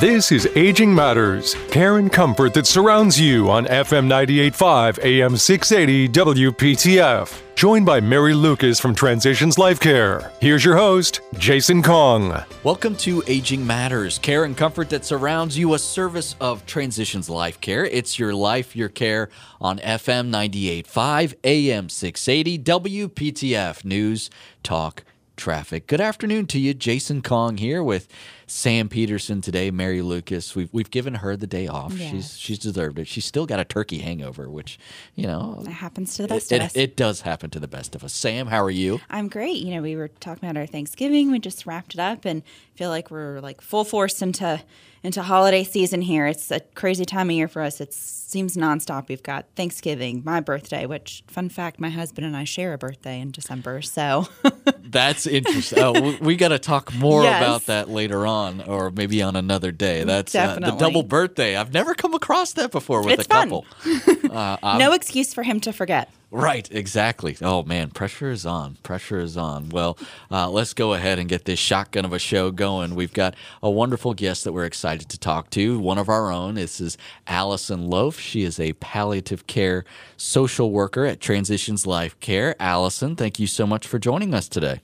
This is Aging Matters, care and comfort that surrounds you on FM 98.5 AM 680 WPTF. Joined by Mary Lucas from Transitions Life Care. Here's your host, Jason Kong. Welcome to Aging Matters, care and comfort that surrounds you, a service of Transitions Life Care. It's your life, your care on FM 98.5 AM 680 WPTF News, Talk, Traffic. Good afternoon to you. Jason Kong here with Sam Peterson today, Mary Lucas. We've we've given her the day off. Yes. She's she's deserved it. She's still got a turkey hangover, which you know It happens to the best it, of it, us. it does happen to the best of us. Sam, how are you? I'm great. You know, we were talking about our Thanksgiving. We just wrapped it up and feel like we're like full force into into holiday season here. It's a crazy time of year for us. It seems nonstop. We've got Thanksgiving, my birthday, which fun fact, my husband and I share a birthday in December. So That's interesting. oh, we, we got to talk more Yes. about that later on, or maybe on another day. That's uh, the double birthday. I've never come across that before with It's a fun. couple. Uh, no excuse for him to forget. Right, exactly. Oh man, pressure is on. Pressure is on. Well, uh, let's go ahead and get this shotgun of a show going. We've got a wonderful guest that we're excited to talk to. One of our own. This is Allison Loaf. She is a palliative care social worker at Transitions Life Care. Allison, thank you so much for joining us today.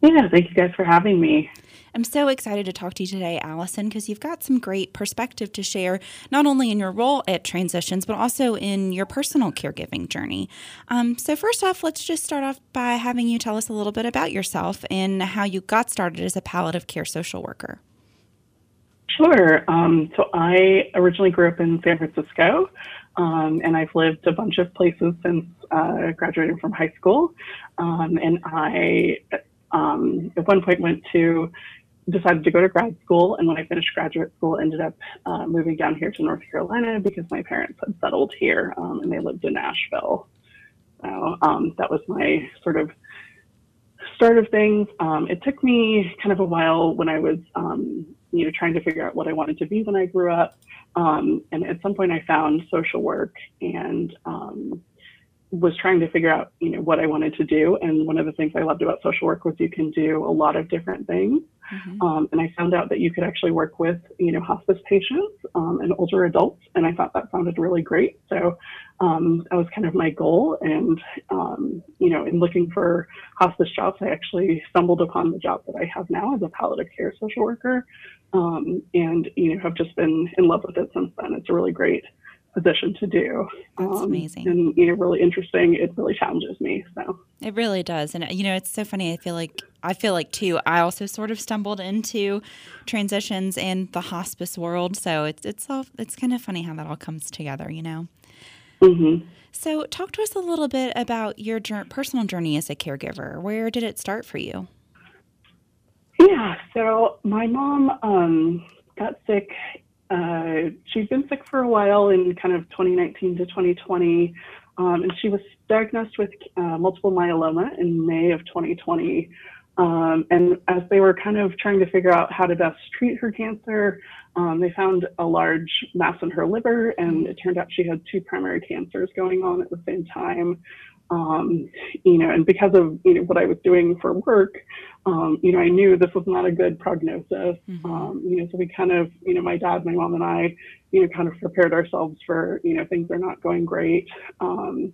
Yeah, thank you guys for having me. I'm so excited to talk to you today, Allison, because you've got some great perspective to share, not only in your role at Transitions, but also in your personal caregiving journey. Um, so, first off, let's just start off by having you tell us a little bit about yourself and how you got started as a palliative care social worker. Sure. Um, so I originally grew up in San Francisco, um, and I've lived a bunch of places since uh, graduating from high school. Um, and I, um, at one point, went to decided to go to grad school, and when I finished graduate school, ended up uh, moving down here to North Carolina because my parents had settled here, um, and they lived in Nashville. So um, that was my sort of start of things. Um, it took me kind of a while when I was, um, you know, trying to figure out what I wanted to be when I grew up. Um, and at some point, I found social work and um, was trying to figure out, you know, what I wanted to do. And one of the things I loved about social work was you can do a lot of different things. Um, and I found out that you could actually work with, you know, hospice patients um, and older adults, and I thought that sounded really great. So um, that was kind of my goal. And um, you know, in looking for hospice jobs, I actually stumbled upon the job that I have now as a palliative care social worker, um, and you know, have just been in love with it since then. It's a really great position to do. That's um, amazing. and you know, really interesting. It really challenges me. So. It really does, and you know, it's so funny. I feel like I feel like too. I also sort of stumbled into transitions in the hospice world, so it's it's all it's kind of funny how that all comes together, you know. mhm. So, talk to us a little bit about your personal journey as a caregiver. Where did it start for you? Yeah, so my mom um, got sick. Uh, she'd been sick for a while in kind of 2019 to 2020, um, and she was diagnosed with uh, multiple myeloma in May of 2020. Um, and as they were kind of trying to figure out how to best treat her cancer, um, they found a large mass in her liver, and it turned out she had two primary cancers going on at the same time. Um, you know, and because of you know what I was doing for work, um, you know, I knew this was not a good prognosis. Um, you know, so we kind of, you know, my dad, my mom, and I, you know, kind of prepared ourselves for, you know, things are not going great. Um,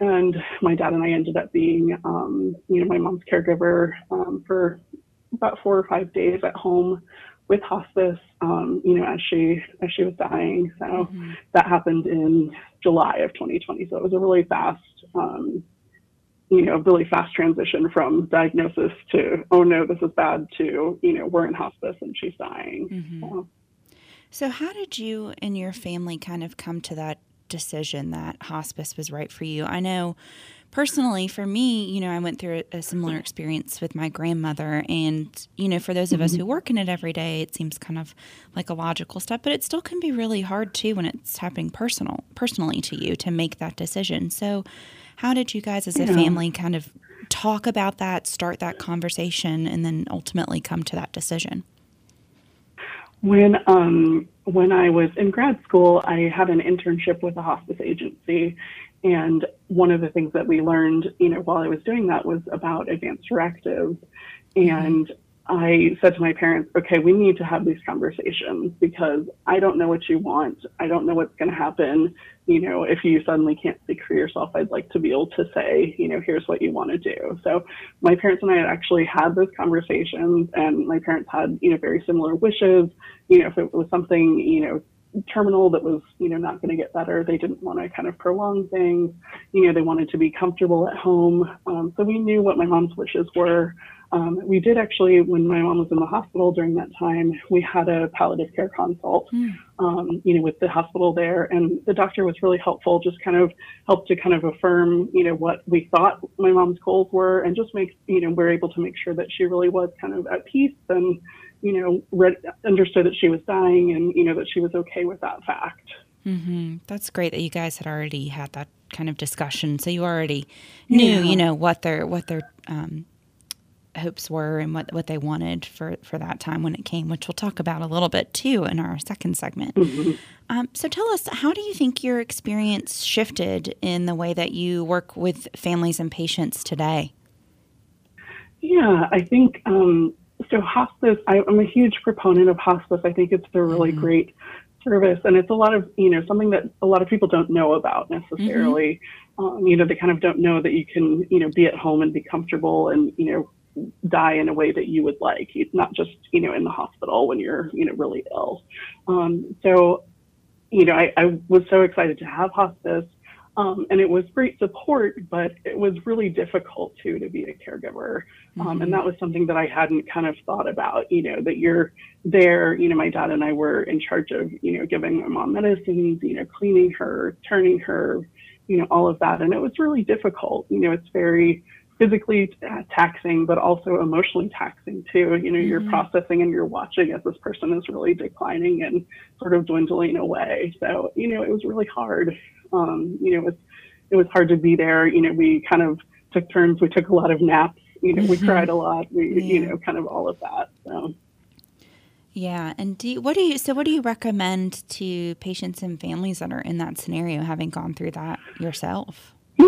and my dad and I ended up being, um, you know, my mom's caregiver um, for about four or five days at home with hospice, um, you know, as she as she was dying. So that happened in July of 2020. So it was a really fast, um, you know, really fast transition from diagnosis to oh no, this is bad to you know we're in hospice and she's dying. So, So, how did you and your family kind of come to that decision that hospice was right for you? I know personally, for me, you know, I went through a, a similar experience with my grandmother. And, you know, for those of us who work in it every day, it seems kind of like a logical step, but it still can be really hard too when it's happening personal, personally to you to make that decision. So, how did you guys as a family kind of talk about that, start that conversation, and then ultimately come to that decision? When um, when I was in grad school, I had an internship with a hospice agency, and one of the things that we learned, you know, while I was doing that was about advanced directives, mm-hmm. and I said to my parents, okay, we need to have these conversations because I don't know what you want. I don't know what's going to happen. You know, if you suddenly can't speak for yourself, I'd like to be able to say, you know, here's what you want to do. So my parents and I had actually had those conversations and my parents had, you know, very similar wishes. You know, if it was something, you know, terminal that was, you know, not going to get better. They didn't want to kind of prolong things. You know, they wanted to be comfortable at home. Um, so we knew what my mom's wishes were. Um, we did actually, when my mom was in the hospital during that time, we had a palliative care consult, mm. um, you know, with the hospital there, and the doctor was really helpful. Just kind of helped to kind of affirm, you know, what we thought my mom's goals were, and just make, you know, we're able to make sure that she really was kind of at peace and, you know, read, understood that she was dying, and you know that she was okay with that fact. Mm-hmm. That's great that you guys had already had that kind of discussion, so you already knew, yeah. you know, what their what their um, hopes were and what, what they wanted for, for that time when it came, which we'll talk about a little bit too in our second segment. Mm-hmm. Um, so tell us, how do you think your experience shifted in the way that you work with families and patients today? Yeah, I think um, so. Hospice, I, am a huge proponent of hospice. I think it's a really mm-hmm. great service, and it's a lot of you know something that a lot of people don't know about necessarily. Mm-hmm. Um, you know, they kind of don't know that you can you know be at home and be comfortable and you know die in a way that you would like, it's not just, you know, in the hospital when you're, you know, really ill. Um, so, you know, I, I, was so excited to have hospice. Um, and it was great support, but it was really difficult too to be a caregiver. Um, mm-hmm. And that was something that I hadn't kind of thought about, you know, that you're there, you know, my dad and I were in charge of, you know, giving my mom medicines, you know, cleaning her, turning her, you know, all of that. And it was really difficult. You know, it's very, physically taxing, but also emotionally taxing too. You know, mm-hmm. you're processing and you're watching as this person is really declining and sort of dwindling away. So, you know, it was really hard. Um, you know, it was, it was hard to be there. You know, we kind of took turns. We took a lot of naps. You know, we mm-hmm. cried a lot. We, yeah. you know, kind of all of that. So. Yeah, and do you, what do you so what do you recommend to patients and families that are in that scenario, having gone through that yourself? Yeah,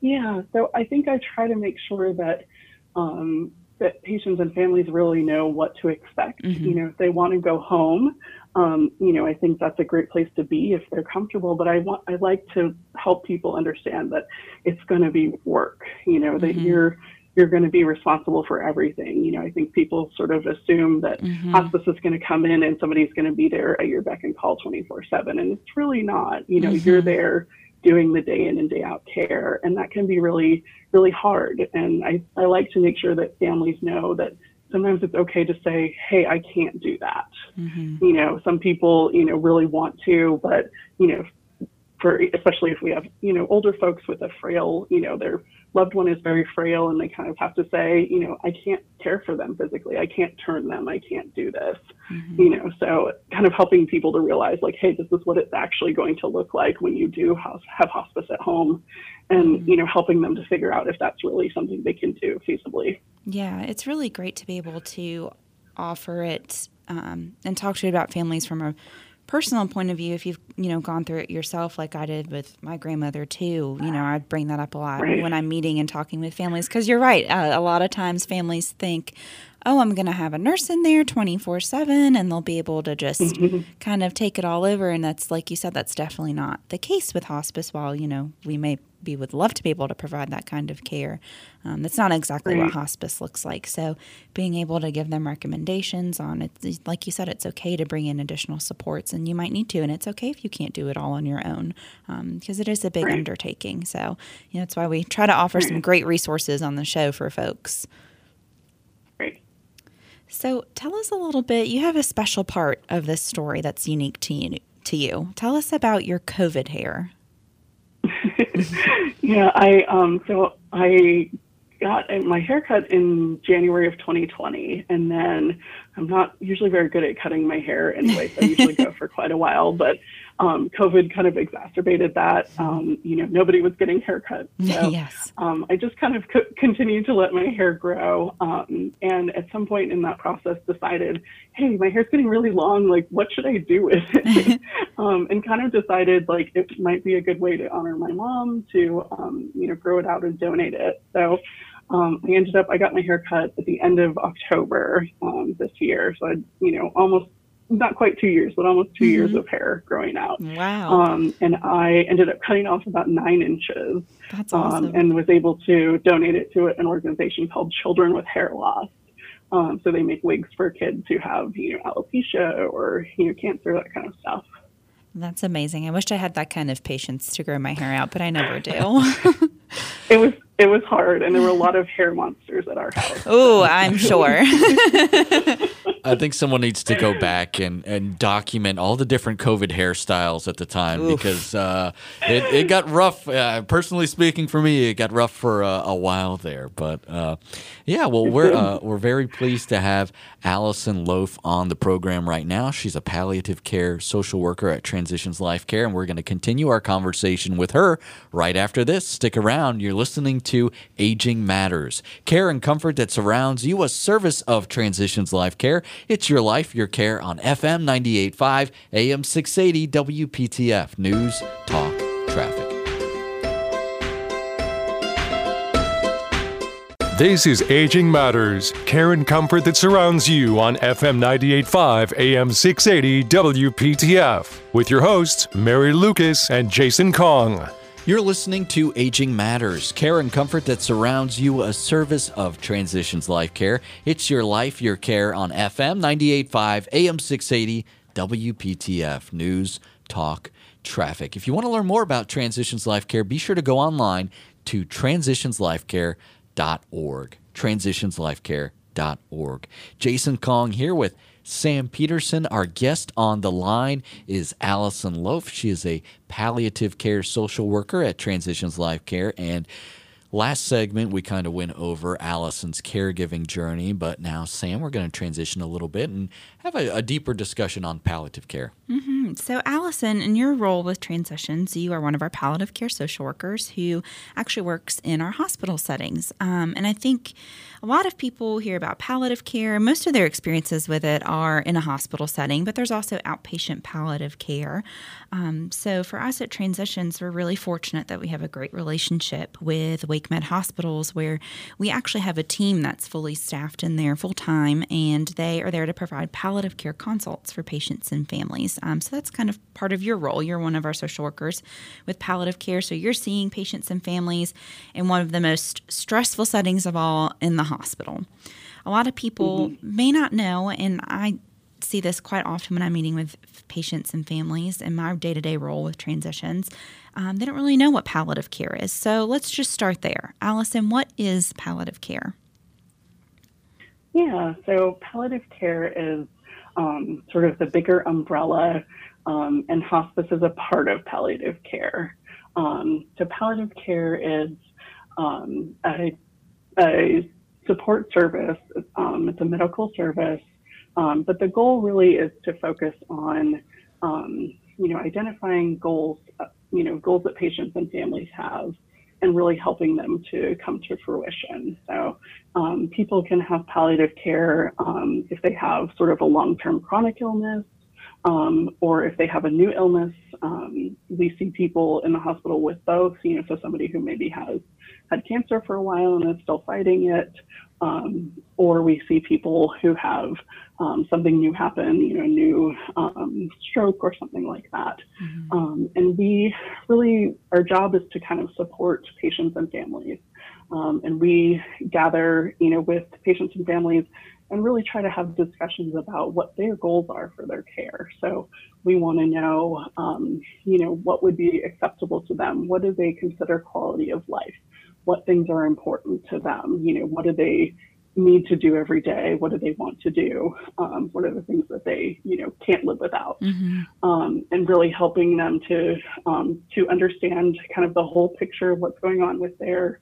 yeah, so I think I try to make sure that um, that patients and families really know what to expect. Mm-hmm. You know, if they want to go home, um, you know, I think that's a great place to be if they're comfortable. But I want, I like to help people understand that it's going to be work. You know, that mm-hmm. you're you're going to be responsible for everything. You know, I think people sort of assume that mm-hmm. hospice is going to come in and somebody's going to be there at your beck and call 24 7. And it's really not. You know, you're mm-hmm. there doing the day in and day out care. And that can be really, really hard. And I, I like to make sure that families know that sometimes it's okay to say, hey, I can't do that. Mm-hmm. You know, some people, you know, really want to, but, you know, for especially if we have, you know, older folks with a frail, you know, they're loved one is very frail and they kind of have to say, you know, I can't care for them physically. I can't turn them. I can't do this. Mm-hmm. You know, so kind of helping people to realize like, hey, this is what it's actually going to look like when you do house, have hospice at home and, mm-hmm. you know, helping them to figure out if that's really something they can do feasibly. Yeah, it's really great to be able to offer it um, and talk to you about families from a personal point of view, if you've you know gone through it yourself, like I did with my grandmother too, you know, I bring that up a lot right. when I'm meeting and talking with families because you're right. Uh, a lot of times families think, oh, I'm going to have a nurse in there 24 7 and they'll be able to just mm-hmm. kind of take it all over. And that's, like you said, that's definitely not the case with hospice. While, you know, we may we would love to be able to provide that kind of care. Um, that's not exactly right. what hospice looks like. So, being able to give them recommendations on it, like you said, it's okay to bring in additional supports, and you might need to, and it's okay if you can't do it all on your own because um, it is a big right. undertaking. So, you know, that's why we try to offer right. some great resources on the show for folks. So, tell us a little bit. You have a special part of this story that's unique to you. To you, tell us about your COVID hair. yeah, I um so I got my haircut in January of 2020, and then I'm not usually very good at cutting my hair anyway, so I usually go for quite a while. But um, COVID kind of exacerbated that. Um, you know, nobody was getting haircuts. So yes. um, I just kind of co- continued to let my hair grow. Um, and at some point in that process, decided, hey, my hair's getting really long. Like, what should I do with it? Um, and kind of decided, like, it might be a good way to honor my mom to, um, you know, grow it out and donate it. So um, I ended up, I got my hair cut at the end of October um, this year. So I, you know, almost, not quite two years, but almost 2 mm-hmm. years of hair growing out. Wow. Um, and I ended up cutting off about nine inches. That's um, and was able to donate it to an organization called Children with Hair Loss. Um, so they make wigs for kids who have, you know, alopecia or, you know, cancer, that kind of stuff. That's amazing. I wish I had that kind of patience to grow my hair out, but I never do. it was it was hard, and there were a lot of hair monsters at our house. Oh, I'm sure. I think someone needs to go back and, and document all the different COVID hairstyles at the time Oof. because uh, it, it got rough. Uh, personally speaking, for me, it got rough for a, a while there. But uh, yeah, well, we're uh, we're very pleased to have Allison Loaf on the program right now. She's a palliative care social worker at Transitions Life Care, and we're going to continue our conversation with her right after this. Stick around. You're listening to Aging Matters, care and comfort that surrounds you, a service of Transitions Life Care. It's your life, your care on FM 98.5, AM 680, WPTF News, Talk, Traffic. This is Aging Matters, care and comfort that surrounds you on FM 98.5 AM 680 WPTF with your hosts, Mary Lucas and Jason Kong. You're listening to Aging Matters, care and comfort that surrounds you, a service of Transitions Life Care. It's your life, your care on FM 98.5, AM 680, WPTF News, Talk, Traffic. If you want to learn more about Transitions Life Care, be sure to go online to transitionslifecare.org. Transitionslifecare.org. Jason Kong here with Sam Peterson. Our guest on the line is Allison Loaf. She is a palliative care social worker at Transitions Life Care. And last segment, we kind of went over Allison's caregiving journey. But now, Sam, we're going to transition a little bit and have a, a deeper discussion on palliative care. Mm-hmm. So, Allison, in your role with Transitions, you are one of our palliative care social workers who actually works in our hospital settings. Um, and I think a lot of people hear about palliative care. Most of their experiences with it are in a hospital setting, but there's also outpatient palliative care. Um, so for us at Transitions, we're really fortunate that we have a great relationship with WakeMed Hospitals, where we actually have a team that's fully staffed in there full time, and they are there to provide palliative care consults for patients and families. Um, so that's kind of part of your role. You're one of our social workers with palliative care, so you're seeing patients and families in one of the most stressful settings of all in the hospital. A lot of people mm-hmm. may not know, and I see this quite often when I'm meeting with patients and families in my day to day role with transitions. Um, they don't really know what palliative care is. So let's just start there. Allison, what is palliative care? Yeah, so palliative care is um, sort of the bigger umbrella, um, and hospice is a part of palliative care. Um, so palliative care is um, a, a support service. Um, it's a medical service, um, but the goal really is to focus on, um, you know, identifying goals, uh, you know, goals that patients and families have, and really helping them to come to fruition. So um, people can have palliative care um, if they have sort of a long-term chronic illness. Um, or if they have a new illness, we see people in the hospital with both. You know, so somebody who maybe has had cancer for a while and is still fighting it, um, or we see people who have um, something new happen, you know, a new um, stroke or something like that. Mm-hmm. Um, and we really, our job is to kind of support patients and families. Um, and we gather, you know, with patients and families and really try to have discussions about what their goals are for their care. So we want to know, um, you know, what would be acceptable to them? What do they consider quality of life? what things are important to them. You know, what do they need to do every day? What do they want to do? Um, what are the things that they, you know, can't live without? Mm-hmm. Um, and really helping them to um, to understand kind of the whole picture of what's going on with their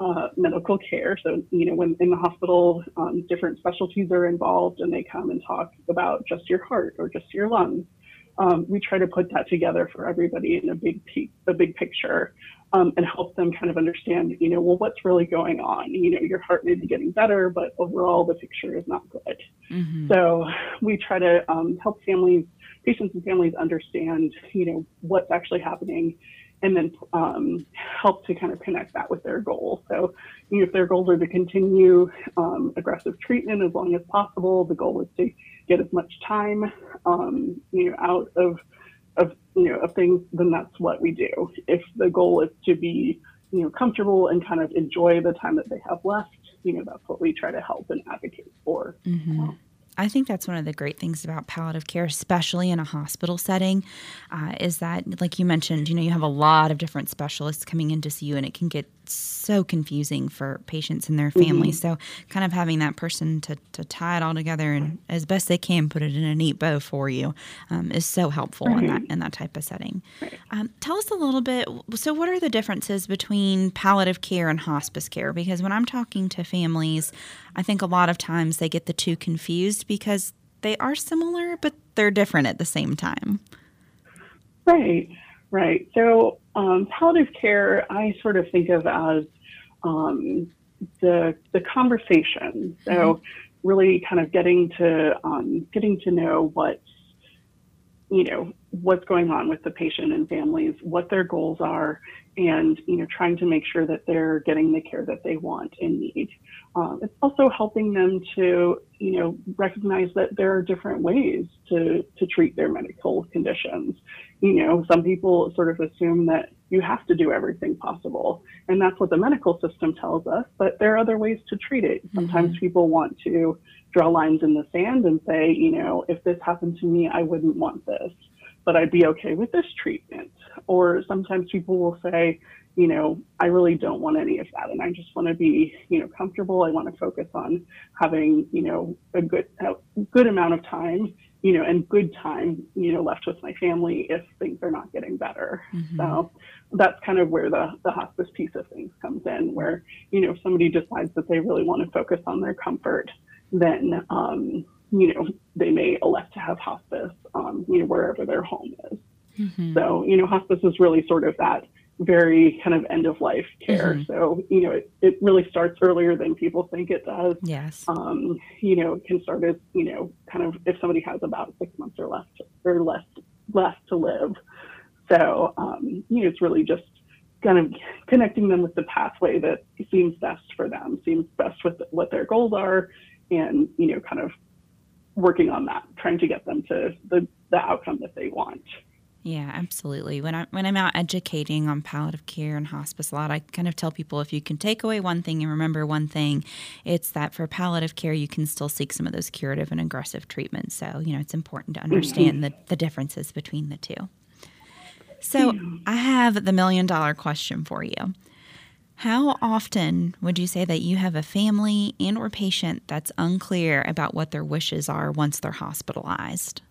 uh, medical care. So, you know, when in the hospital, um, different specialties are involved, and they come and talk about just your heart or just your lungs. Um, we try to put that together for everybody in a big a big picture um, and help them kind of understand, you know, well, what's really going on? You know, your heart may be getting better, but overall the picture is not good. Mm-hmm. So we try to um, help families, patients and families understand, you know, what's actually happening and then um, help to kind of connect that with their goals. So, you know, if their goals are to continue um, aggressive treatment as long as possible, the goal is to get as much time, um, you know, out of of you know of things, then that's what we do. If the goal is to be you know comfortable and kind of enjoy the time that they have left, you know, that's what we try to help and advocate for. Mm-hmm. I think that's one of the great things about palliative care, especially in a hospital setting, uh, is that, like you mentioned, you know, you have a lot of different specialists coming in to see you, and it can get so confusing for patients and their families. Mm-hmm. So, kind of having that person to, to tie it all together and as best they can put it in a neat bow for you um, is so helpful in that in that type of setting. Um, tell us a little bit. So, what are the differences between palliative care and hospice care? Because when I'm talking to families, I think a lot of times they get the two confused because they are similar, but they're different at the same time. Right, right. So, um, palliative care, I sort of think of as um, the the conversation. So, mm-hmm. really, kind of getting to um, getting to know what you know what's going on with the patient and families, what their goals are, and you know trying to make sure that they're getting the care that they want and need. Um, it's also helping them to you know recognize that there are different ways to to treat their medical conditions. You know, some people sort of assume that you have to do everything possible, and that's what the medical system tells us. But there are other ways to treat it. Sometimes mm-hmm. people want to draw lines in the sand and say, you know, if this happened to me, I wouldn't want this but I'd be okay with this treatment. Or sometimes people will say, you know, I really don't want any of that. And I just want to be, you know, comfortable. I want to focus on having, you know, a good, a good amount of time, you know, and good time, you know, left with my family if things are not getting better. Mm-hmm. So that's kind of where the, the hospice piece of things comes in, where, you know, if somebody decides that they really want to focus on their comfort, then, um, you know, they may elect to have hospice, um, you know, wherever their home is. Mm-hmm. So, you know, hospice is really sort of that very kind of end of life care. Mm-hmm. So, you know, it, it really starts earlier than people think it does. Yes. Um, you know, it can start as, you know, kind of if somebody has about six months or less or less left to live. So, um, you know, it's really just kind of connecting them with the pathway that seems best for them, seems best with what their goals are, and you know, kind of working on that, trying to get them to the, the outcome that they want. Yeah, absolutely. When I when I'm out educating on palliative care and hospice a lot, I kind of tell people if you can take away one thing and remember one thing, it's that for palliative care you can still seek some of those curative and aggressive treatments. So, you know, it's important to understand mm-hmm. the, the differences between the two. So I have the million dollar question for you. How often would you say that you have a family and or patient that's unclear about what their wishes are once they're hospitalized?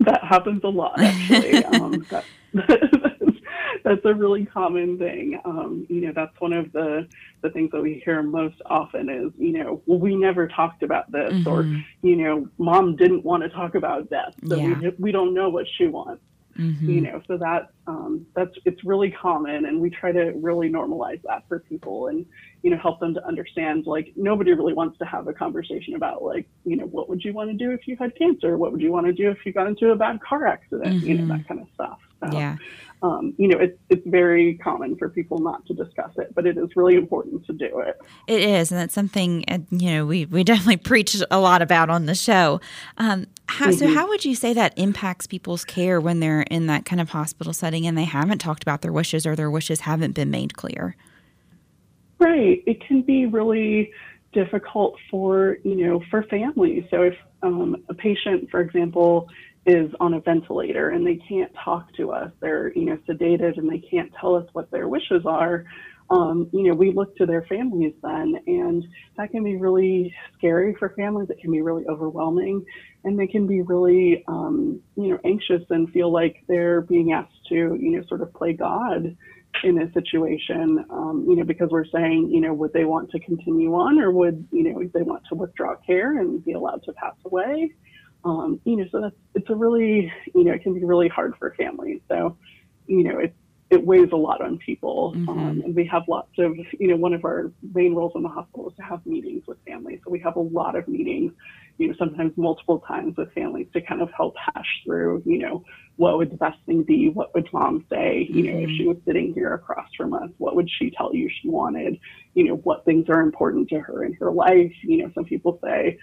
That happens a lot, actually. um, that, that's a really common thing. Um, you know, that's one of the the things that we hear most often is, you know, well, we never talked about this, mm-hmm. or you know, mom didn't want to talk about death, so yeah. we we don't know what she wants. Mm-hmm. You know, so that um, that's it's really common, and we try to really normalize that for people, and you know, help them to understand. Like nobody really wants to have a conversation about like, you know, what would you want to do if you had cancer? What would you want to do if you got into a bad car accident? Mm-hmm. You know, that mm-hmm. kind of stuff. So, yeah um, you know, it's it's very common for people not to discuss it, but it is really important to do it. It is, and that's something uh, you know we we definitely preach a lot about on the show. Um, how, mm-hmm. So, how would you say that impacts people's care when they're in that kind of hospital setting and they haven't talked about their wishes or their wishes haven't been made clear? Right, it can be really difficult for you know for families. So, if um, a patient, for example, is on a ventilator and they can't talk to us. They're, you know, sedated and they can't tell us what their wishes are. Um, you know, we look to their families then, and that can be really scary for families. It can be really overwhelming, and they can be really, um, you know, anxious and feel like they're being asked to, you know, sort of play God in a situation, um, you know, because we're saying, you know, would they want to continue on, or would, you know, they want to withdraw care and be allowed to pass away? Um, you know, so that's it's a really, you know, it can be really hard for families. So, you know, it it weighs a lot on people, mm-hmm. um, and we have lots of, you know, one of our main roles in the hospital is to have meetings with families. So we have a lot of meetings, you know, sometimes multiple times with families to kind of help hash through, you know, what would the best thing be? What would mom say? You know, if she was sitting here across from us, what would she tell you she wanted? You know, what things are important to her in her life? You know, some people say,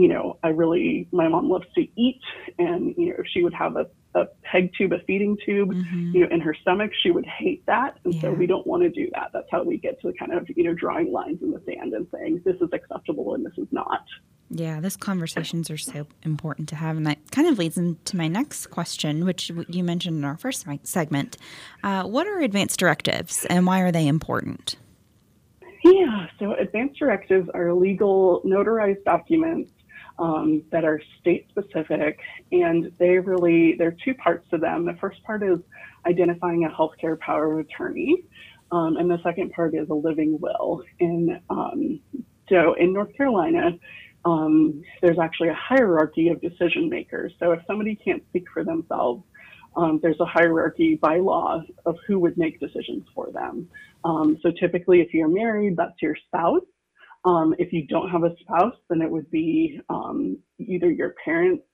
you know, I really, my mom loves to eat, and you know, if she would have a, a peg tube, a feeding tube, Mm-hmm. you know, in her stomach, she would hate that, and so we don't want to do that. That's how we get to kind of, you know, drawing lines in the sand and saying this is acceptable and this is not. Yeah, those conversations are so important to have. And that kind of leads into my next question, which you mentioned in our first segment. Uh, what are advanced directives and why are they important? Yeah, so advance directives are legal notarized documents um, that are state specific, and they really, there are two parts to them. The first part is identifying a healthcare power of attorney, um, and the second part is a living will. And um, so in North Carolina, um, there's actually a hierarchy of decision makers. So if somebody can't speak for themselves, um, there's a hierarchy by law of who would make decisions for them. Um, so typically, if you're married, that's your spouse. Um, if you don't have a spouse, then it would be um, either your parents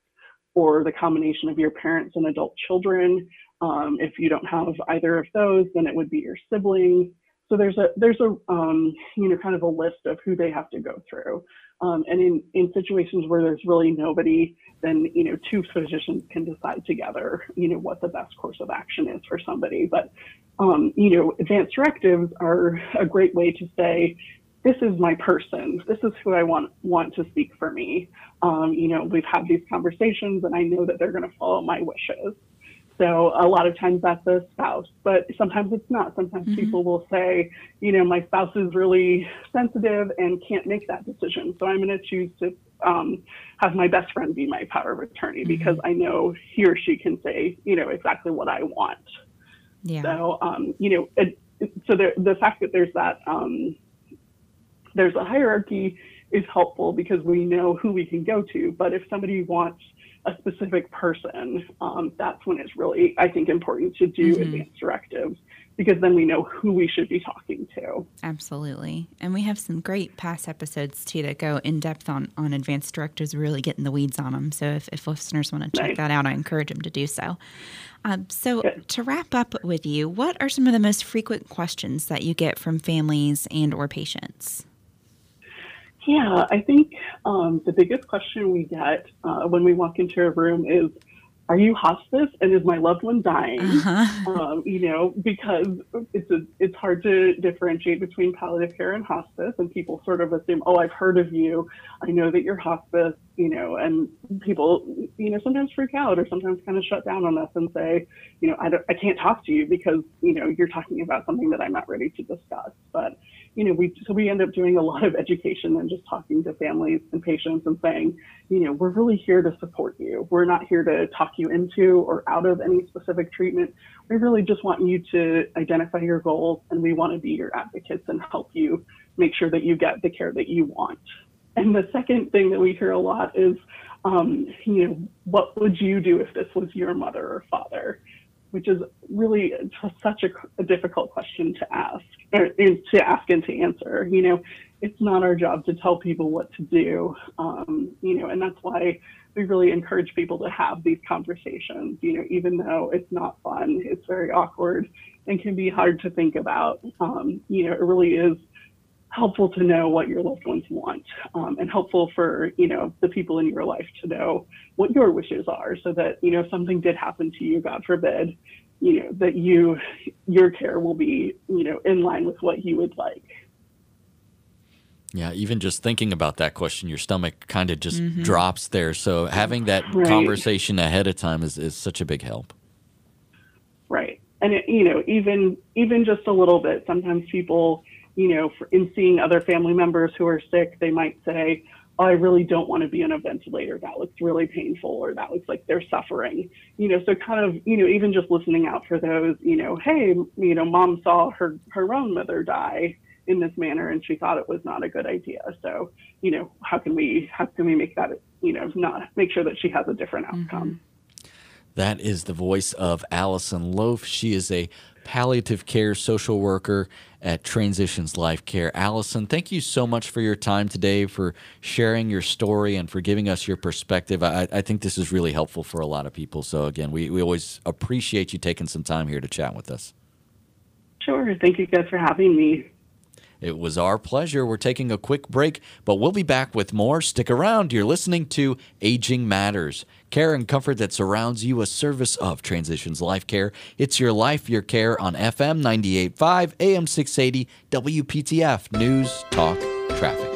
or the combination of your parents and adult children. Um, if you don't have either of those, then it would be your siblings. So there's a there's a um, you know kind of a list of who they have to go through. Um, and in, in situations where there's really nobody, then you know two physicians can decide together, you know what the best course of action is for somebody. But um, you know, advanced directives are a great way to say, this is my person. This is who I want want to speak for me. Um, you know, we've had these conversations, and I know that they're going to follow my wishes. So a lot of times that's a spouse, but sometimes it's not. Sometimes people will say, you know, my spouse is really sensitive and can't make that decision. So I'm going to choose to um, have my best friend be my power of attorney because I know he or she can say, you know, exactly what I want. Yeah. So, um, you know, it- so the, the fact that there's that, um, there's a hierarchy is helpful because we know who we can go to. But if somebody wants a specific person, um, that's when it's really, I think, important to do advanced directives because then we know who we should be talking to. Absolutely. And we have some great past episodes too that go in depth on, on advanced directives, really getting the weeds on them. So if, if listeners want to check Nice. that out, I encourage them to do so. Um, so Good. to wrap up with you, what are some of the most frequent questions that you get from families and or patients? Yeah, I think um, the biggest question we get uh, when we walk into a room is, "Are you hospice? And is my loved one dying?" Um, you know, because it's a, it's hard to differentiate between palliative care and hospice, and people sort of assume, "Oh, I've heard of you. I know that you're hospice." You know, and people, you know, sometimes freak out or sometimes kind of shut down on us and say, "You know, I don't, I can't talk to you because you know you're talking about something that I'm not ready to discuss." But you know, we so we end up doing a lot of education and just talking to families and patients and saying, you know, we're really here to support you. We're not here to talk you into or out of any specific treatment. We really just want you to identify your goals and we want to be your advocates and help you make sure that you get the care that you want. And the second thing that we hear a lot is, um, you know, what would you do if this was your mother or father? Which is really such a, a difficult question to ask, or to ask and to answer. You know, it's not our job to tell people what to do. Um, you know, and that's why we really encourage people to have these conversations. You know, even though it's not fun, it's very awkward and can be hard to think about. Um, you know, it really is helpful to know what your loved ones want um, and helpful for you know the people in your life to know what your wishes are so that you know if something did happen to you god forbid you know that you your care will be you know in line with what you would like Yeah, even just thinking about that question, your stomach kind of just drops there. So having that Right. conversation ahead of time is, is such a big help. right and it, you know even even just a little bit sometimes people you know for, in seeing other family members who are sick they might say oh, i really don't want to be on a ventilator. That looks really painful or that looks like they're suffering you know so kind of you know even just listening out for those you know hey you know mom saw her her own mother die in this manner and she thought it was not a good idea so you know how can we how can we make that you know not make sure that she has a different outcome? Mm-hmm. That is the voice of Allison Loaf. She is a palliative care social worker at Transitions Life Care. Allison, thank you so much for your time today, for sharing your story, and for giving us your perspective. I, I think this is really helpful for a lot of people. So, again, we, we always appreciate you taking some time here to chat with us. Sure. Thank you guys for having me. It was our pleasure. We're taking a quick break, but we'll be back with more. Stick around. You're listening to Aging Matters. Care and comfort that surrounds you, a service of Transitions Life Care. It's your life, your care on FM 98.5, AM 680, WPTF News, Talk, Traffic.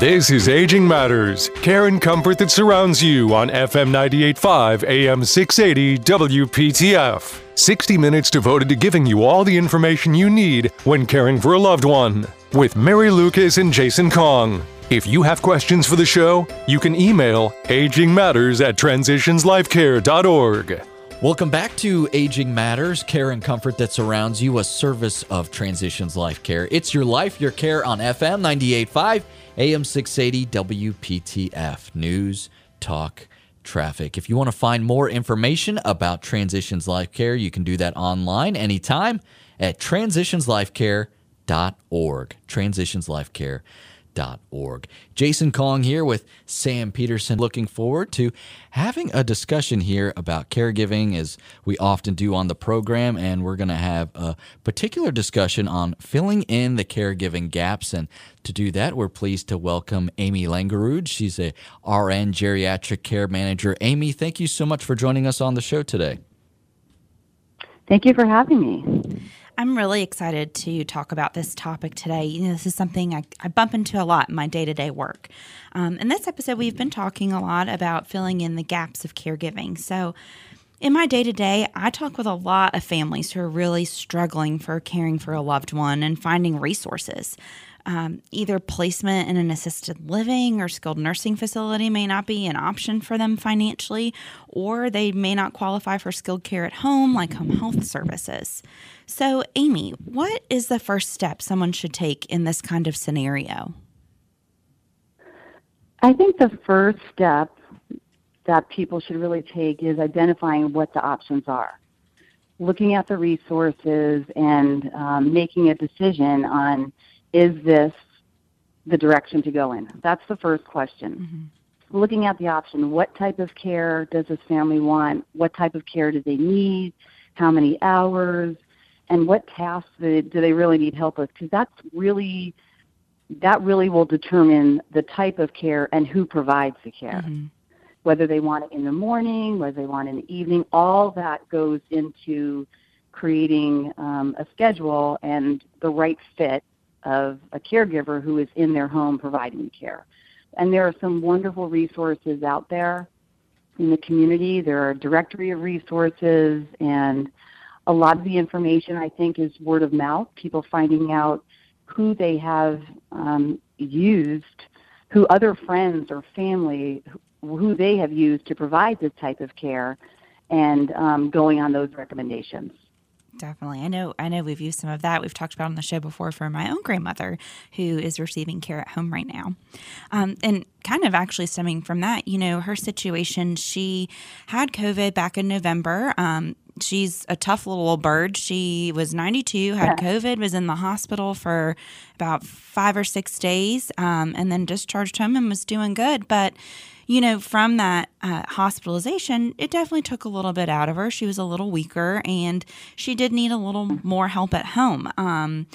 This is Aging Matters, care and comfort that surrounds you on FM 98.5, AM 680, WPTF. 60 minutes devoted to giving you all the information you need when caring for a loved one. With Mary Lucas and Jason Kong. If you have questions for the show, you can email agingmatters at transitionslifecare.org. Welcome back to Aging Matters, care and comfort that surrounds you, a service of Transitions Life Care. It's your life, your care on FM 98.5, AM 680, WPTF. News, talk, traffic. If you want to find more information about Transitions Life Care, you can do that online anytime at transitionslifecare.org. Transitionslifecare.org org. Jason Kong here with Sam Peterson. Looking forward to having a discussion here about caregiving as we often do on the program. And we're going to have a particular discussion on filling in the caregiving gaps. And to do that, we're pleased to welcome Amy Langerud. She's a RN geriatric care manager. Amy, thank you so much for joining us on the show today. Thank you for having me. I'm really excited to talk about this topic today. You know, this is something I, I bump into a lot in my day to day work. Um, in this episode, we've been talking a lot about filling in the gaps of caregiving. So, in my day to day, I talk with a lot of families who are really struggling for caring for a loved one and finding resources. Um, either placement in an assisted living or skilled nursing facility may not be an option for them financially, or they may not qualify for skilled care at home, like home health services. So, Amy, what is the first step someone should take in this kind of scenario? I think the first step that people should really take is identifying what the options are, looking at the resources, and um, making a decision on is this the direction to go in? That's the first question. Mm-hmm. Looking at the option, what type of care does this family want? What type of care do they need? How many hours? And what tasks do they really need help with? Because that's really that really will determine the type of care and who provides the care. Mm-hmm. Whether they want it in the morning, whether they want it in the evening, all that goes into creating um, a schedule and the right fit of a caregiver who is in their home providing care. And there are some wonderful resources out there in the community. There are a directory of resources, and a lot of the information I think is word of mouth, people finding out who they have um, used, who other friends or family, who they have used to provide this type of care, and um, going on those recommendations definitely. I know I know we've used some of that. We've talked about on the show before for my own grandmother who is receiving care at home right now. Um, and kind of actually stemming from that, you know, her situation, she had COVID back in November. Um, she's a tough little bird. She was 92, had yeah. COVID, was in the hospital for about five or six days, um, and then discharged home and was doing good. But you know, from that uh, hospitalization, it definitely took a little bit out of her. She was a little weaker and she did need a little more help at home. Um,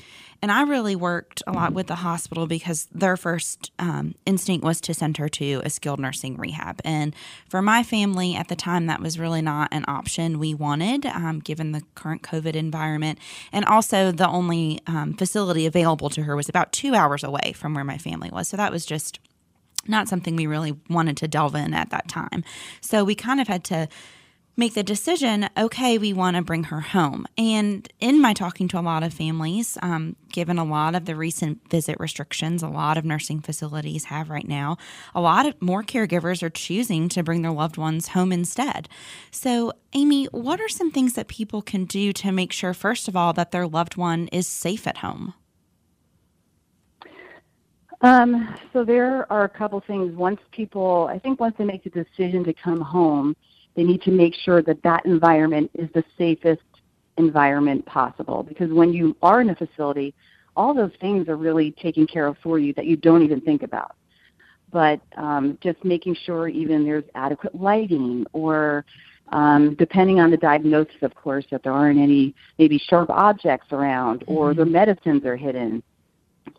and I really worked a lot with the hospital because their first um, instinct was to send her to a skilled nursing rehab. And for my family at the time, that was really not an option we wanted, um, given the current COVID environment. And also, the only um, facility available to her was about two hours away from where my family was. So that was just not something we really wanted to delve in at that time. So we kind of had to make the decision okay, we want to bring her home. And in my talking to a lot of families, um, given a lot of the recent visit restrictions a lot of nursing facilities have right now, a lot of more caregivers are choosing to bring their loved ones home instead. So, Amy, what are some things that people can do to make sure, first of all, that their loved one is safe at home? Um, so there are a couple things. Once people, I think once they make the decision to come home, they need to make sure that that environment is the safest environment possible. Because when you are in a facility, all those things are really taken care of for you that you don't even think about. But um, just making sure even there's adequate lighting or um, depending on the diagnosis, of course, that there aren't any maybe sharp objects around or the medicines are hidden.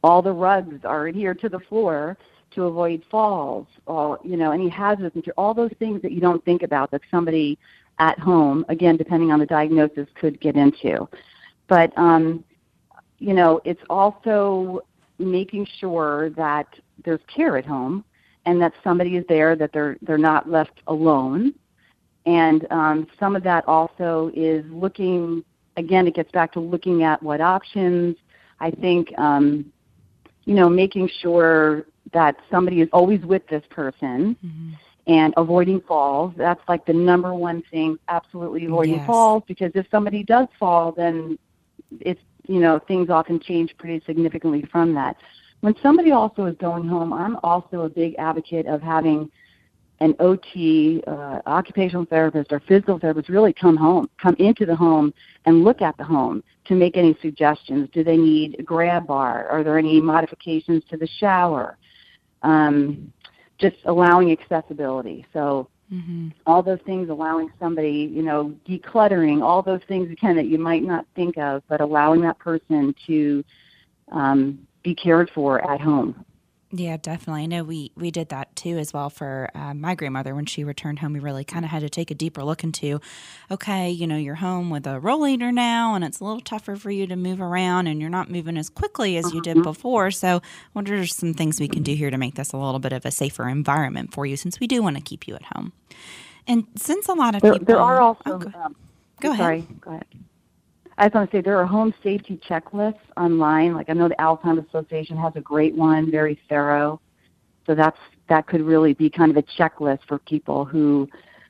All the rugs are adhered to the floor to avoid falls, all you know, any hazards, all those things that you don't think about that somebody at home, again, depending on the diagnosis, could get into. But um, you know, it's also making sure that there's care at home and that somebody is there, that they're they're not left alone. And um, some of that also is looking. Again, it gets back to looking at what options. I think, um, you know, making sure that somebody is always with this person. Mm-hmm and avoiding falls. That's like the number one thing, absolutely avoiding yes. falls because if somebody does fall, then it's, you know, things often change pretty significantly from that. When somebody also is going home, I'm also a big advocate of having an OT, uh, occupational therapist, or physical therapist really come home, come into the home and look at the home to make any suggestions. Do they need a grab bar? Are there any modifications to the shower? Um, just allowing accessibility. So mm-hmm. all those things, allowing somebody, you know, decluttering, all those things again that you might not think of, but allowing that person to um, be cared for at home. Yeah, definitely. I know we we did that too as well for uh, my grandmother when she returned home. We really kind of had to take a deeper look into, okay, you know, you're home with a rollator now, and it's a little tougher for you to move around, and you're not moving as quickly as you did mm-hmm. before. So, what there's some things we can do here to make this a little bit of a safer environment for you, since we do want to keep you at home? And since a lot of there, people, there are also. Oh, go, um, go ahead. Sorry, go ahead. I was going to say there are home safety checklists online. Like I know the Alzheimer's Association has a great one, very thorough. So that's that could really be kind of a checklist for people who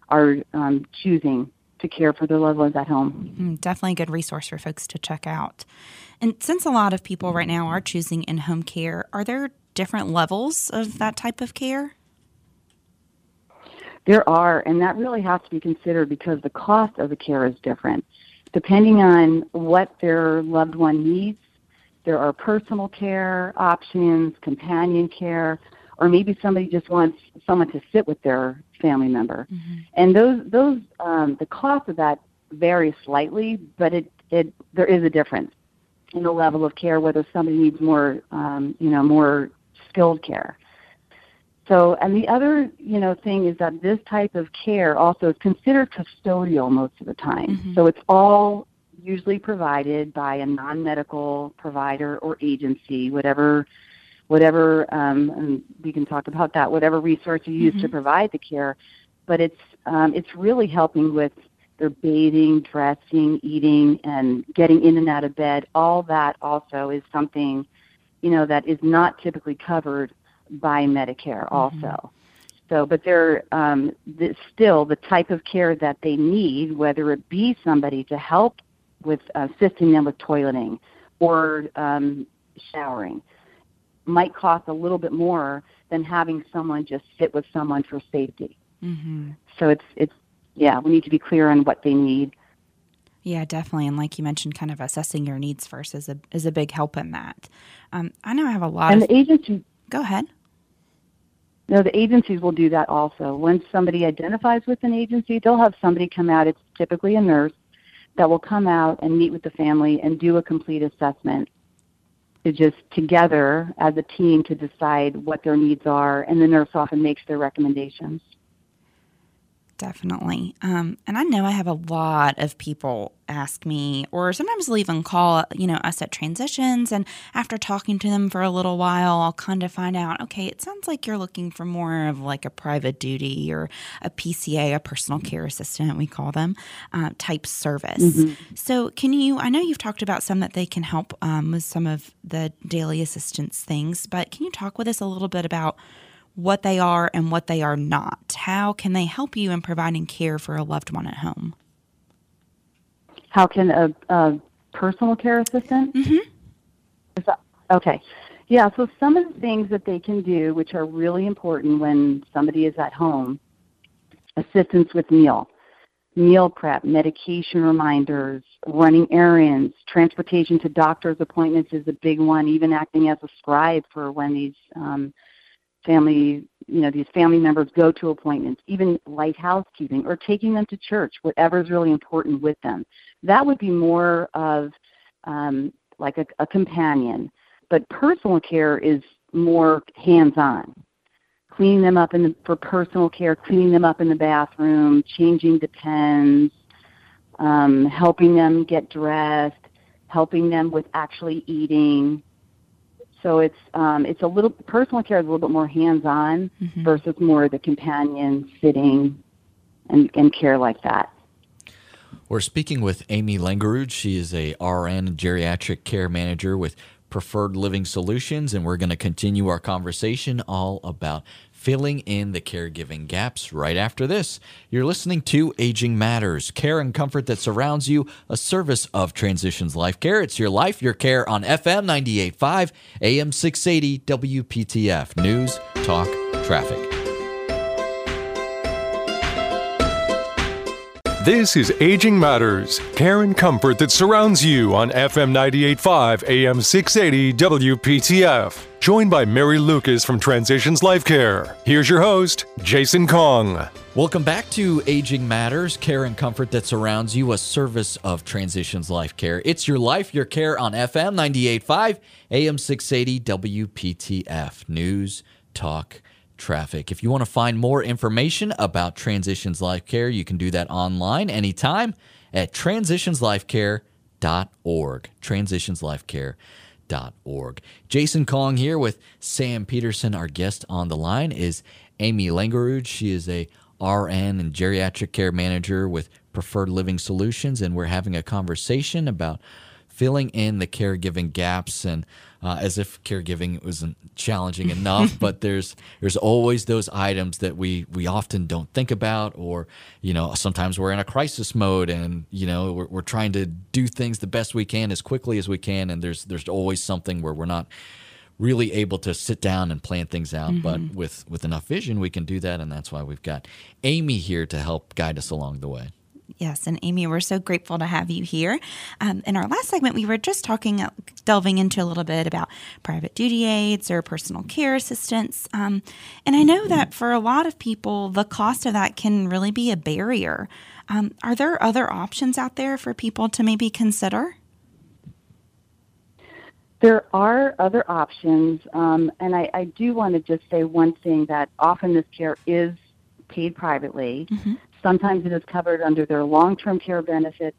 are um, choosing to care for their loved ones at home. Mm, definitely a good resource for folks to check out. And since a lot of people right now are choosing in home care, are there different levels of that type of care? There are, and that really has to be considered because the cost of the care is different depending on what their loved one needs, there are personal care options, companion care, or maybe somebody just wants someone to sit with their family member. Mm-hmm. And those those um, the cost of that varies slightly, but it it there is a difference in the level of care whether somebody needs more um, you know more skilled care. So, and the other, you know, thing is that this type of care also is considered custodial most of the time. Mm-hmm. So it's all usually provided by a non-medical provider or agency, whatever, whatever. Um, and we can talk about that. Whatever resource you use mm-hmm. to provide the care, but it's um, it's really helping with their bathing, dressing, eating, and getting in and out of bed. All that also is something, you know, that is not typically covered by Medicare mm-hmm. also. So, but they're um, the, still the type of care that they need, whether it be somebody to help with uh, assisting them with toileting or um, showering, might cost a little bit more than having someone just sit with someone for safety. Mm-hmm. So it's it's yeah, we need to be clear on what they need. Yeah, definitely. And like you mentioned, kind of assessing your needs first is a is a big help in that. Um, I know I have a lot and of the agency. Go ahead. No, the agencies will do that also. Once somebody identifies with an agency, they'll have somebody come out, it's typically a nurse, that will come out and meet with the family and do a complete assessment to just together as a team to decide what their needs are, and the nurse often makes their recommendations. Definitely. Um, and I know I have a lot of people ask me, or sometimes they'll even call, you know, us at transitions. And after talking to them for a little while, I'll kind of find out, okay, it sounds like you're looking for more of like a private duty or a PCA, a personal care assistant, we call them, uh, type service. Mm-hmm. So, can you, I know you've talked about some that they can help um, with some of the daily assistance things, but can you talk with us a little bit about? What they are and what they are not. How can they help you in providing care for a loved one at home? How can a, a personal care assistant? Mm-hmm. That, okay. Yeah, so some of the things that they can do, which are really important when somebody is at home, assistance with meal, meal prep, medication reminders, running errands, transportation to doctor's appointments is a big one, even acting as a scribe for when these um, family, you know, these family members go to appointments, even light housekeeping or taking them to church, whatever is really important with them. That would be more of um, like a, a companion but personal care is more hands-on. Cleaning them up in the, for personal care, cleaning them up in the bathroom, changing depends, um, helping them get dressed, helping them with actually eating. So it's um, it's a little personal care is a little bit more hands-on mm-hmm. versus more the companion sitting and, and care like that. We're speaking with Amy Langerud. She is a RN geriatric care manager with Preferred Living Solutions, and we're going to continue our conversation all about filling in the caregiving gaps right after this. You're listening to Aging Matters, care and comfort that surrounds you, a service of Transitions Life Care. It's your life, your care on FM 98.5, AM 680, WPTF. News, talk, traffic. This is Aging Matters, care and comfort that surrounds you on FM 98.5 AM 680 WPTF. Joined by Mary Lucas from Transitions Life Care. Here's your host, Jason Kong. Welcome back to Aging Matters, care and comfort that surrounds you, a service of Transitions Life Care. It's your life, your care on FM 98.5 AM 680 WPTF. News, talk, traffic. If you want to find more information about Transitions Life Care, you can do that online anytime at transitionslifecare.org. Transitionslifecare.org. Jason Kong here with Sam Peterson. Our guest on the line is Amy Langerud. She is a RN and geriatric care manager with Preferred Living Solutions, and we're having a conversation about filling in the caregiving gaps and uh, as if caregiving wasn't challenging enough. but there's there's always those items that we we often don't think about, or you know sometimes we're in a crisis mode and you know we're, we're trying to do things the best we can as quickly as we can, and there's there's always something where we're not really able to sit down and plan things out mm-hmm. but with with enough vision we can do that and that's why we've got amy here to help guide us along the way Yes, and Amy, we're so grateful to have you here. Um, in our last segment, we were just talking, uh, delving into a little bit about private duty aides or personal care assistants. Um, and I know that for a lot of people, the cost of that can really be a barrier. Um, are there other options out there for people to maybe consider? There are other options, um, and I, I, do want to just say one thing that often this care is paid privately. Mm-hmm. Sometimes it is covered under their long term care benefits.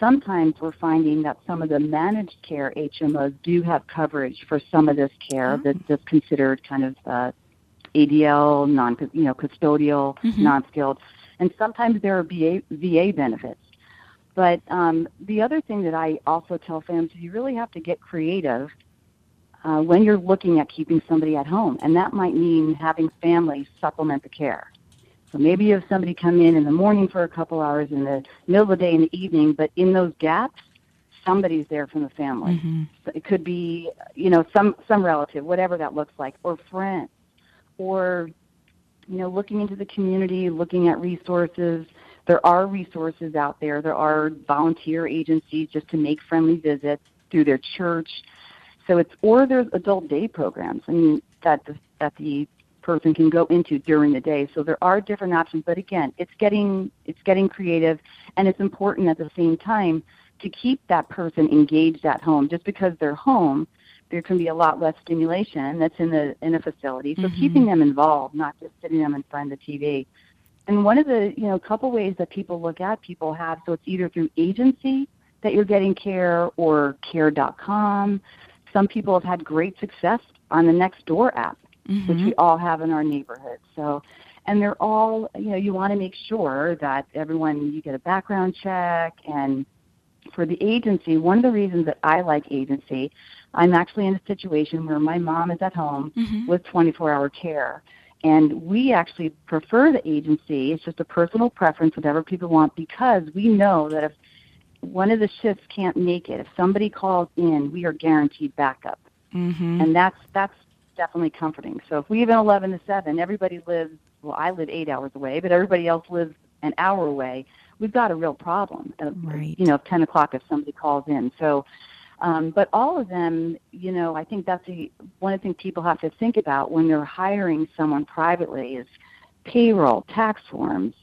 Sometimes we're finding that some of the managed care HMOs do have coverage for some of this care oh. that's considered kind of uh, ADL, non, you know, custodial, mm-hmm. non-skilled, and sometimes there are VA, VA benefits. But um, the other thing that I also tell families is you really have to get creative uh, when you're looking at keeping somebody at home, and that might mean having families supplement the care. So maybe you have somebody come in in the morning for a couple hours, in the middle of the day, in the evening, but in those gaps, somebody's there from the family. Mm-hmm. So it could be, you know, some some relative, whatever that looks like, or friends, or you know, looking into the community, looking at resources. There are resources out there. There are volunteer agencies just to make friendly visits through their church. So it's or there's adult day programs. I mean that the, that the person can go into during the day. So there are different options, but again, it's getting it's getting creative and it's important at the same time to keep that person engaged at home. Just because they're home, there can be a lot less stimulation that's in the in a facility. So mm-hmm. keeping them involved, not just sitting them in front of the TV. And one of the, you know, couple ways that people look at people have so it's either through agency that you're getting care or care.com. Some people have had great success on the Nextdoor app mm-hmm. which we all have in our neighborhood. So, and they're all, you know, you want to make sure that everyone, you get a background check. And for the agency, one of the reasons that I like agency, I'm actually in a situation where my mom is at home mm-hmm. with 24 hour care. And we actually prefer the agency. It's just a personal preference, whatever people want, because we know that if one of the shifts can't make it, if somebody calls in, we are guaranteed backup. Mm-hmm. and that's that's definitely comforting. So if we have an 11 to 7, everybody lives. Well, I live eight hours away, but everybody else lives an hour away. We've got a real problem. Of, Right. You know, 10 o'clock if somebody calls in. So, um, but all of them, you know, I think that's a, one of the things people have to think about when they're hiring someone privately is payroll, tax forms.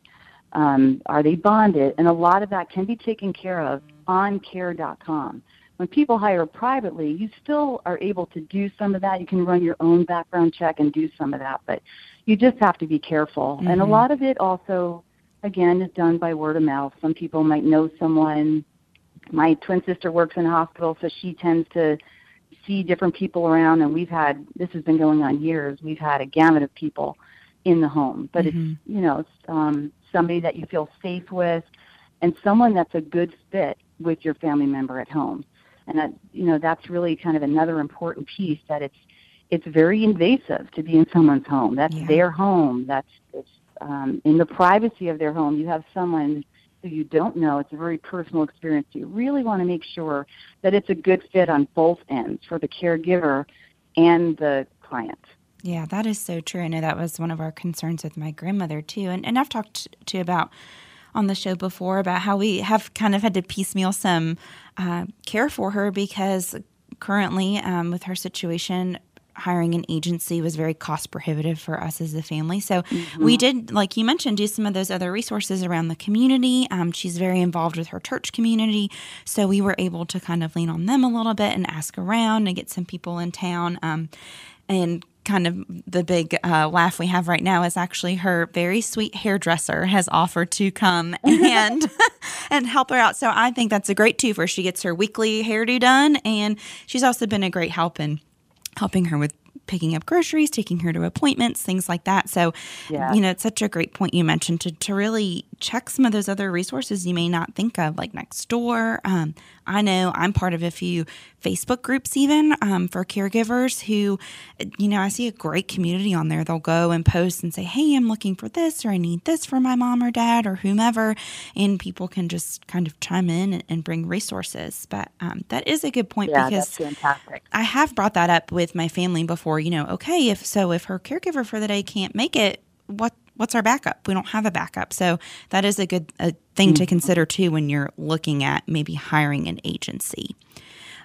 Um, are they bonded? And a lot of that can be taken care of on care.com when people hire privately, you still are able to do some of that. You can run your own background check and do some of that, but you just have to be careful. And a Mhm. lot of it also, again, is done by word of mouth. Some people might know someone. My twin sister works in a hospital, so she tends to see different people around. And we've had this has been going on years. We've had a gamut of people in the home, but Mhm. it's you know it's um, somebody that you feel safe with, and someone that's a good fit with your family member at home and that you know that's really kind of another important piece that it's it's very invasive to be in someone's home. That's Yeah. their home. That's it's um, in the privacy of their home. You have someone who you don't know. It's a very personal experience. You really want to make sure that it's a good fit on both ends for the caregiver and the client. Yeah, that is so true. I know that was one of our concerns with my grandmother too, and and I've talked to about on the show before about how we have kind of had to piecemeal some uh, care for her because currently um, with her situation. Hiring an agency was very cost prohibitive for us as a family. So we did, like you mentioned, do some of those other resources around the community. Um, she's very involved with her church community. So we were able to kind of lean on them a little bit and ask around and get some people in town. Um, and kind of the big uh, laugh we have right now is actually her very sweet hairdresser has offered to come and and help her out. So I think that's a great too twofer. She gets her weekly hairdo done, and she's also been a great help in helping her with picking up groceries, taking her to appointments, things like that. So, Yeah. you know, it's such a great point you mentioned to, to really check some of those other resources you may not think of, like Nextdoor. Um, I know I'm part of a few Facebook groups, even um, for caregivers who, you know, I see a great community on there. They'll go and post and say, Hey, I'm looking for this, or I need this for my mom or dad, or whomever. And people can just kind of chime in and, and bring resources. But um, that is a good point yeah because I have brought that up with my family before. You know, okay, if so, if her caregiver for the day can't make it, what what's our backup? We don't have a backup, so that is a good a thing to consider too when you're looking at maybe hiring an agency.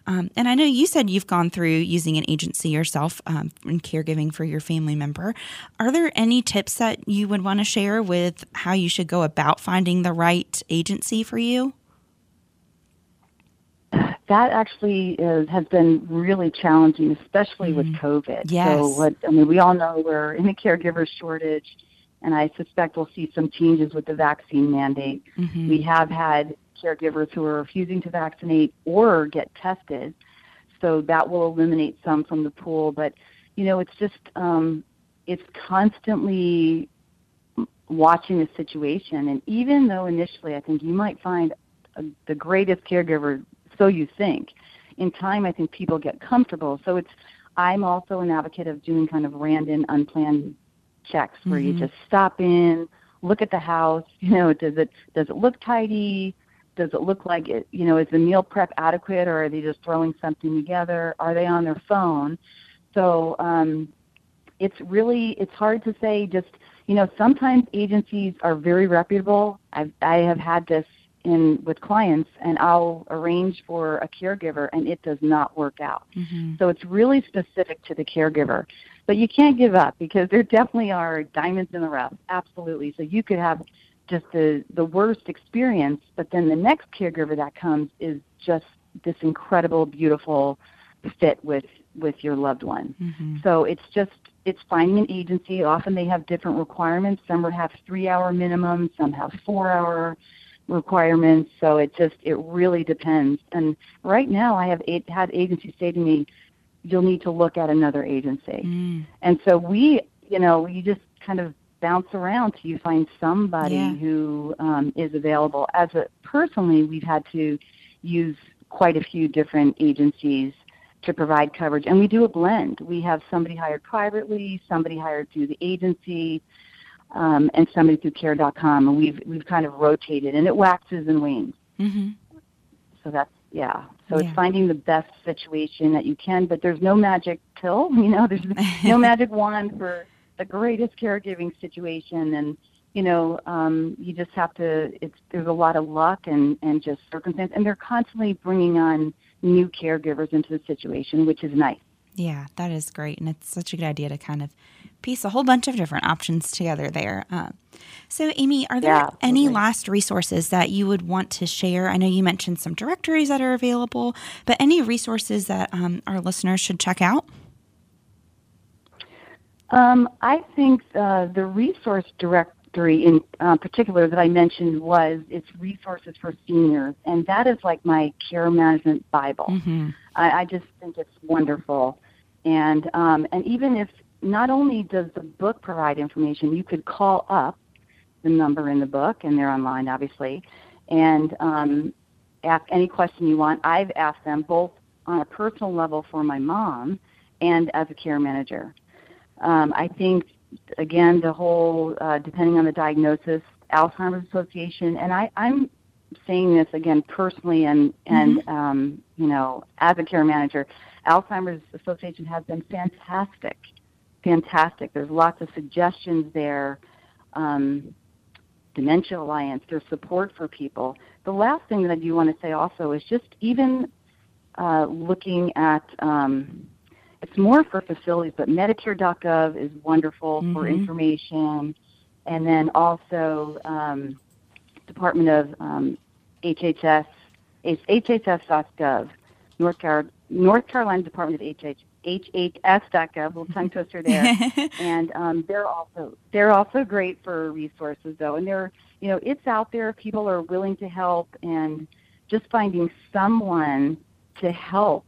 Um, and I know you said you've gone through using an agency yourself um, in caregiving for your family member. Are there any tips that you would want to share with how you should go about finding the right agency for you? that actually is, has been really challenging, especially with COVID. Yes. So what I mean, we all know we're in a caregiver shortage, and I suspect we'll see some changes with the vaccine mandate. Mhm. We have had caregivers who are refusing to vaccinate or get tested, so that will eliminate some from the pool. But you know, it's just um, it's constantly watching the situation, and even though initially I think you might find uh, the greatest caregiver, so you think. In time, I think people get comfortable. So it's. I'm also an advocate of doing kind of random, unplanned checks where you Mhm. just stop in, look at the house. You know, does it does it look tidy? Does it look like it? You know, is the meal prep adequate, or are they just throwing something together? Are they on their phone? So um, it's really it's hard to say. Just you know, sometimes agencies are very reputable. I've I have had this in with clients, and I'll arrange for a caregiver, and it does not work out. Mhm. So it's really specific to the caregiver. But you can't give up because there definitely are diamonds in the rough. Absolutely. So you could have just the the worst experience, but then the next caregiver that comes is just this incredible, beautiful fit with with your loved one. Mhm. So it's just it's finding an agency. Often they have different requirements. Some have three hour minimum, some have four hour requirements. So it just it really depends. And right now I have eight, had agencies say to me, "You'll need to look at another agency." Mm. And so we, you know, you just kind of bounce around till you find somebody Yeah. who um, is available. As a personally, we've had to use quite a few different agencies to provide coverage, and we do a blend. We have somebody hired privately, somebody hired through the agency, um, and somebody through Care.com, and we've we've kind of rotated, and it waxes and wanes. Mhm. So that's Yeah. So Yeah. it's finding the best situation that you can, but there's no magic pill. You know, there's no magic wand for the greatest caregiving situation, and you know, um, you just have to. It's there's a lot of luck and and just circumstance, and they're constantly bringing on new caregivers into the situation, which is nice. Yeah, that is great. And it's such a good idea to kind of piece a whole bunch of different options together there. Uh, so, Amy, are there Yeah, any last resources that you would want to share? I know you mentioned some directories that are available, but any resources that um, our listeners should check out? Um, I think uh, the resource directory in uh, particular that I mentioned was it's resources for seniors, and that is like my care management bible. Mm-hmm. I, I just think it's wonderful, and um, and even if not only does the book provide information, you could call up the number in the book, and they're online, obviously, and um, ask any question you want. I've asked them both on a personal level for my mom and as a care manager. Um, I think, again, the whole, uh, depending on the diagnosis, Alzheimer's Association, and I, I'm saying this again personally and, and um, you know, as a care manager, Alzheimer's Association has been fantastic. Fantastic. There's lots of suggestions there. Um, Dementia Alliance, there's support for people. The last thing that I do want to say also is just even uh, looking at um, it's more for facilities, but Medicare.gov is wonderful for Mhm. information, and then also um, Department of um, HHS, it's HHS.gov, North, Car- North Carolina Department of HH, HHS.gov, little tongue twister there, and um, they're also they're also great for resources though, and they're you know it's out there. People are willing to help, and just finding someone to help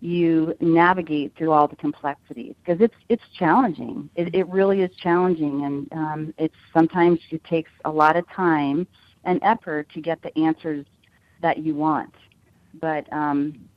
you navigate through all the complexities because it's it's challenging. It, it really is challenging, and um, it's sometimes it takes a lot of time and effort to get the answers that you want. But um,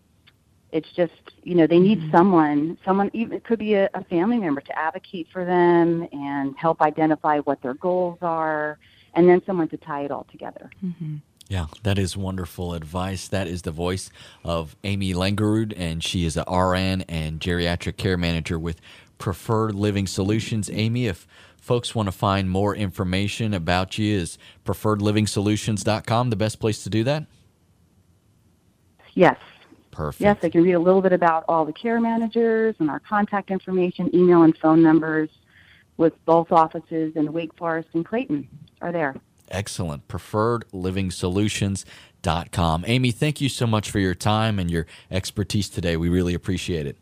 it's just you know they need mm-hmm. someone, someone even it could be a, a family member to advocate for them and help identify what their goals are, and then someone to tie it all together. Mm-hmm. Yeah, that is wonderful advice. That is the voice of Amy Langerud, and she is a RN and geriatric care manager with Preferred Living Solutions. Amy, if folks want to find more information about you, is preferredlivingsolutions.com the best place to do that? Yes. Perfect. Yes, they can read a little bit about all the care managers and our contact information, email and phone numbers with both offices in Wake Forest and Clayton are there. Excellent. Preferredlivingsolutions.com. Amy, thank you so much for your time and your expertise today. We really appreciate it.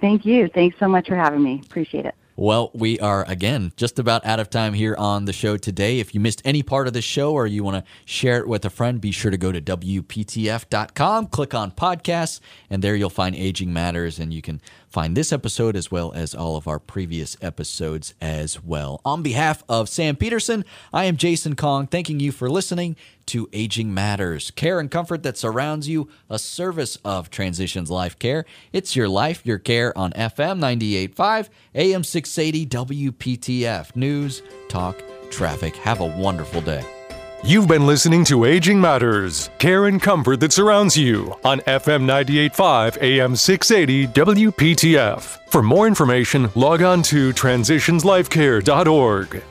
Thank you. Thanks so much for having me. Appreciate it. Well, we are again just about out of time here on the show today. If you missed any part of the show or you want to share it with a friend, be sure to go to WPTF.com, click on podcasts, and there you'll find Aging Matters, and you can find this episode as well as all of our previous episodes as well. On behalf of Sam Peterson, I am Jason Kong, thanking you for listening to Aging Matters, care and comfort that surrounds you, a service of Transitions Life Care. It's your life, your care on FM 98.5, AM 680, WPTF. News, talk, traffic. Have a wonderful day. You've been listening to Aging Matters, care and comfort that surrounds you on FM 98.5 AM 680 WPTF. For more information, log on to transitionslifecare.org.